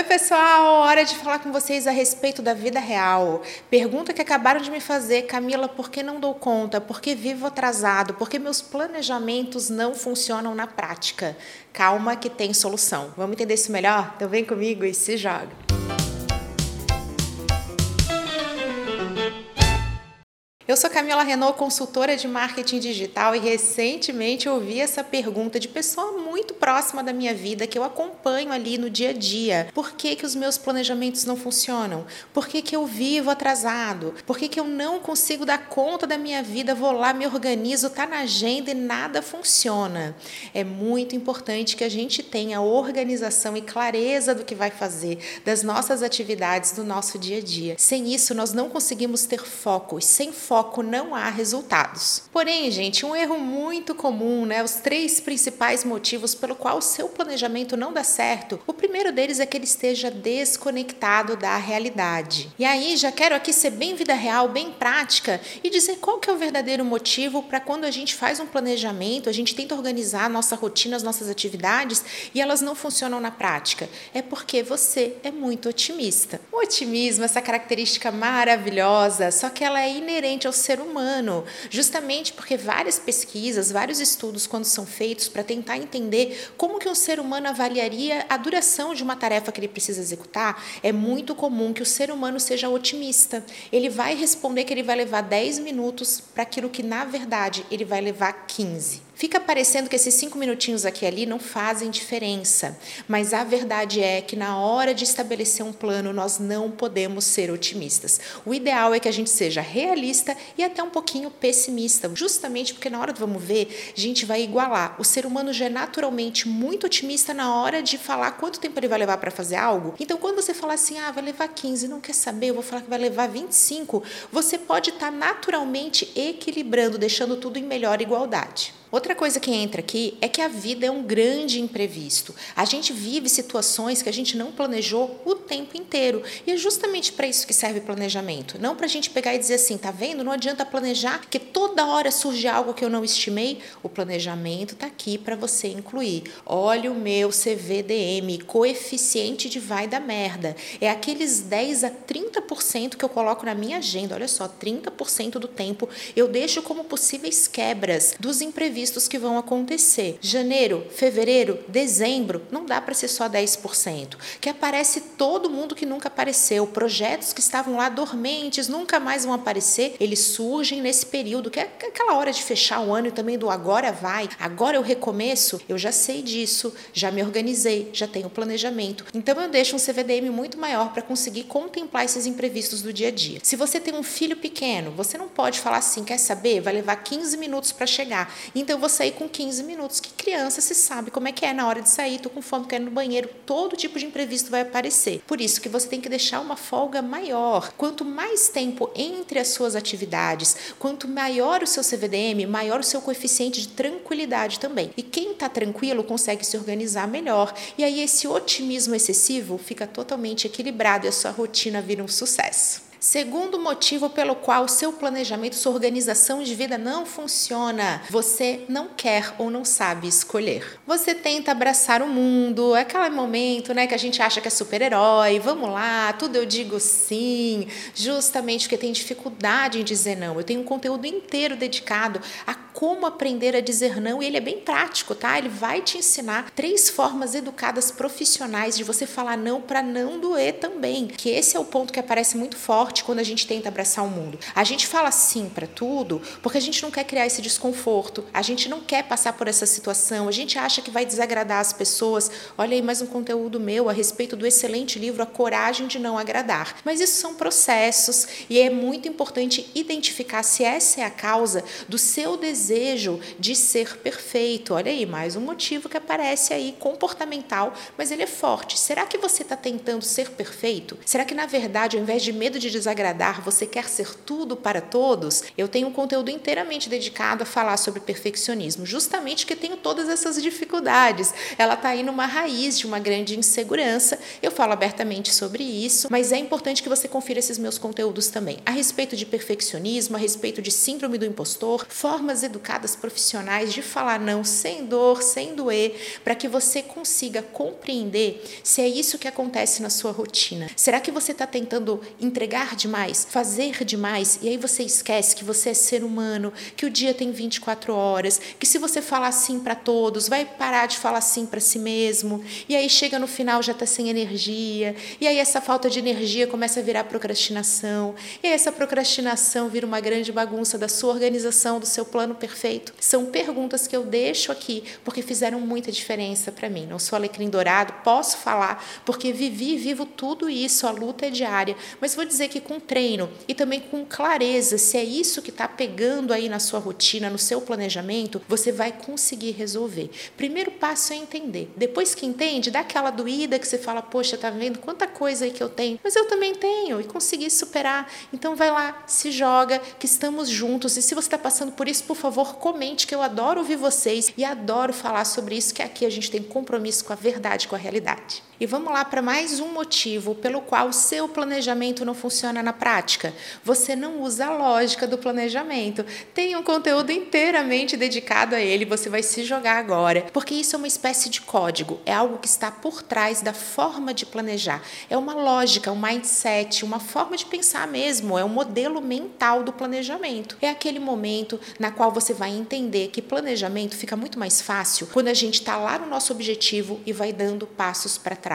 Oi, pessoal! Hora de falar com vocês a respeito da vida real. Pergunta que acabaram de me fazer, Camila, por que não dou conta? Por que vivo atrasado? Por que meus planejamentos não funcionam na prática? Calma que tem solução. Vamos entender isso melhor? Então vem comigo e se joga. Eu sou Camila Renault, consultora de marketing digital, e recentemente ouvi essa pergunta de pessoa muito próxima da minha vida que eu acompanho ali no dia a dia. Por que, que os meus planejamentos não funcionam? Por que, que eu vivo atrasado? Por que, que eu não consigo dar conta da minha vida? Vou lá, me organizo, tá na agenda e nada funciona. É muito importante que a gente tenha organização e clareza do que vai fazer, das nossas atividades, do nosso dia a dia. Sem isso, nós não conseguimos ter foco. Sem foco, foco não há resultados. Porém, gente, um erro muito comum, né? Os três principais motivos pelo qual o seu planejamento não dá certo. O primeiro deles é que ele esteja desconectado da realidade. E aí, já quero aqui ser bem vida real, bem prática e dizer qual que é o verdadeiro motivo para quando a gente faz um planejamento, a gente tenta organizar a nossa rotina, as nossas atividades e elas não funcionam na prática. É porque você é muito otimista. O otimismo, essa característica maravilhosa, só que ela é inerente ao ser humano, justamente porque várias pesquisas, vários estudos, quando são feitos para tentar entender como que um ser humano avaliaria a duração de uma tarefa que ele precisa executar, é muito comum que o ser humano seja otimista. Ele vai responder que ele vai levar 10 minutos para aquilo que, na verdade, ele vai levar 15. Fica parecendo que esses cinco minutinhos aqui e ali não fazem diferença, mas a verdade é que na hora de estabelecer um plano nós não podemos ser otimistas. O ideal é que a gente seja realista e até um pouquinho pessimista, justamente porque na hora do vamos ver, a gente vai igualar. O ser humano já é naturalmente muito otimista na hora de falar quanto tempo ele vai levar para fazer algo. Então, quando você falar assim, ah, vai levar 15, não quer saber, eu vou falar que vai levar 25, você pode estar tá naturalmente equilibrando, deixando tudo em melhor igualdade. Outra coisa que entra aqui é que a vida é um grande imprevisto. A gente vive situações que a gente não planejou o tempo inteiro. E é justamente para isso que serve planejamento. Não para a gente pegar e dizer assim, tá vendo? Não adianta planejar, que toda hora surge algo que eu não estimei. O planejamento está aqui para você incluir. Olha o meu CVDM, coeficiente de vai da merda. É aqueles 10 a 30% que eu coloco na minha agenda. Olha só, 30% do tempo eu deixo como possíveis quebras dos imprevistos imprevistos que vão acontecer. Janeiro, fevereiro, dezembro, não dá para ser só 10%. Que aparece todo mundo que nunca apareceu, projetos que estavam lá dormentes, nunca mais vão aparecer, eles surgem nesse período, que é aquela hora de fechar o ano e também do agora vai, agora eu recomeço, eu já sei disso, já me organizei, já tenho planejamento. Então eu deixo um CVDM muito maior para conseguir contemplar esses imprevistos do dia a dia. Se você tem um filho pequeno, você não pode falar assim, quer saber? Vai levar 15 minutos para chegar. Então então eu vou sair com 15 minutos. Que criança se sabe como é que é na hora de sair, tô com fome, quero ir no banheiro, todo tipo de imprevisto vai aparecer. Por isso que você tem que deixar uma folga maior. Quanto mais tempo entre as suas atividades, quanto maior o seu CVDM, maior o seu coeficiente de tranquilidade também. E quem está tranquilo consegue se organizar melhor. E aí esse otimismo excessivo fica totalmente equilibrado e a sua rotina vira um sucesso. Segundo motivo pelo qual seu planejamento, sua organização de vida não funciona, você não quer ou não sabe escolher. Você tenta abraçar o mundo, é aquele momento, né, que a gente acha que é super-herói, vamos lá, tudo eu digo sim, justamente porque tem dificuldade em dizer não. Eu tenho um conteúdo inteiro dedicado a como aprender a dizer não e ele é bem prático, tá? Ele vai te ensinar três formas educadas profissionais de você falar não para não doer também, que esse é o ponto que aparece muito forte quando a gente tenta abraçar o mundo. A gente fala sim para tudo porque a gente não quer criar esse desconforto, a gente não quer passar por essa situação, a gente acha que vai desagradar as pessoas. Olha aí mais um conteúdo meu a respeito do excelente livro A Coragem de Não Agradar. Mas isso são processos e é muito importante identificar se essa é a causa do seu desejo desejo de ser perfeito. Olha aí, mais um motivo que aparece aí comportamental, mas ele é forte. Será que você está tentando ser perfeito? Será que na verdade, ao invés de medo de desagradar, você quer ser tudo para todos? Eu tenho um conteúdo inteiramente dedicado a falar sobre perfeccionismo, justamente porque tenho todas essas dificuldades. Ela está aí numa raiz de uma grande insegurança. Eu falo abertamente sobre isso, mas é importante que você confira esses meus conteúdos também a respeito de perfeccionismo, a respeito de síndrome do impostor, formas educadas educadas profissionais de falar não sem dor, sem doer, para que você consiga compreender se é isso que acontece na sua rotina. Será que você está tentando entregar demais, fazer demais, e aí você esquece que você é ser humano, que o dia tem 24 horas, que se você falar sim para todos, vai parar de falar sim para si mesmo, e aí chega no final já está sem energia, e aí essa falta de energia começa a virar procrastinação, e aí essa procrastinação vira uma grande bagunça da sua organização, do seu plano perfeito. São perguntas que eu deixo aqui porque fizeram muita diferença para mim. Não sou alecrim dourado, posso falar porque vivi e vivo tudo isso, a luta é diária, mas vou dizer que com treino e também com clareza, se é isso que está pegando aí na sua rotina, no seu planejamento, você vai conseguir resolver. Primeiro passo é entender. Depois que entende, dá aquela doída que você fala, poxa, tá vendo quanta coisa aí que eu tenho, mas eu também tenho e consegui superar. Então vai lá, se joga, que estamos juntos. E se você está passando por isso, por favor, comente, que eu adoro ouvir vocês e adoro falar sobre isso, que aqui a gente tem compromisso com a verdade, com a realidade. E vamos lá para mais um motivo pelo qual o seu planejamento não funciona na prática. Você não usa a lógica do planejamento. Tem um conteúdo inteiramente dedicado a ele, você vai se jogar agora, porque isso é uma espécie de código, é algo que está por trás da forma de planejar. É uma lógica, um mindset, uma forma de pensar mesmo, é um modelo mental do planejamento. É aquele momento na qual você vai entender que planejamento fica muito mais fácil quando a gente está lá no nosso objetivo e vai dando passos para trás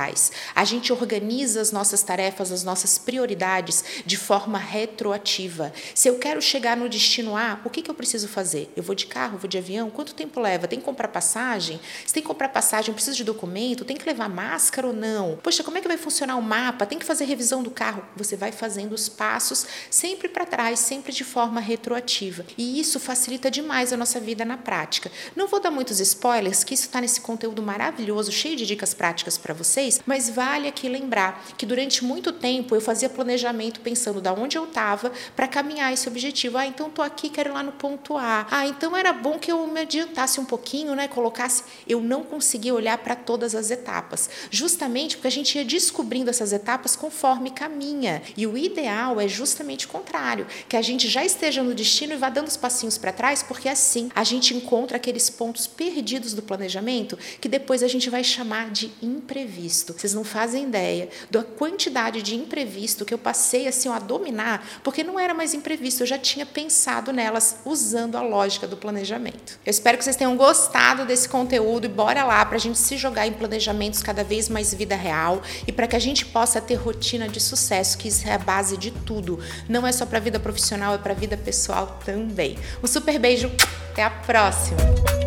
A gente organiza as nossas tarefas, as nossas prioridades de forma retroativa. Se eu quero chegar no destino A, o que, que eu preciso fazer? Eu vou de carro, vou de avião? Quanto tempo leva? Tem que comprar passagem? Se tem que comprar passagem, preciso de documento? Tem que levar máscara ou não? Poxa, como é que vai funcionar o mapa? Tem que fazer revisão do carro? Você vai fazendo os passos sempre para trás, sempre de forma retroativa. E isso facilita demais a nossa vida na prática. Não vou dar muitos spoilers, que isso está nesse conteúdo maravilhoso, cheio de dicas práticas para vocês vocês, mas vale aqui lembrar que durante muito tempo eu fazia planejamento pensando da onde eu estava para caminhar esse objetivo. Ah, então tô aqui, quero ir lá no ponto A. Ah, então era bom que eu me adiantasse um pouquinho, né? Colocasse. Eu não conseguia olhar para todas as etapas, justamente porque a gente ia descobrindo essas etapas conforme caminha. E o ideal é justamente o contrário, que a gente já esteja no destino e vá dando os passinhos para trás, porque assim a gente encontra aqueles pontos perdidos do planejamento que depois a gente vai chamar de imprevisto imprevisto. Vocês não fazem ideia da quantidade de imprevisto que eu passei assim a dominar, porque não era mais imprevisto, eu já tinha pensado nelas usando a lógica do planejamento. Eu espero que vocês tenham gostado desse conteúdo e bora lá para a gente se jogar em planejamentos cada vez mais vida real e para que a gente possa ter rotina de sucesso, que isso é a base de tudo. Não é só para a vida profissional, é para a vida pessoal também. Um super beijo, até a próxima!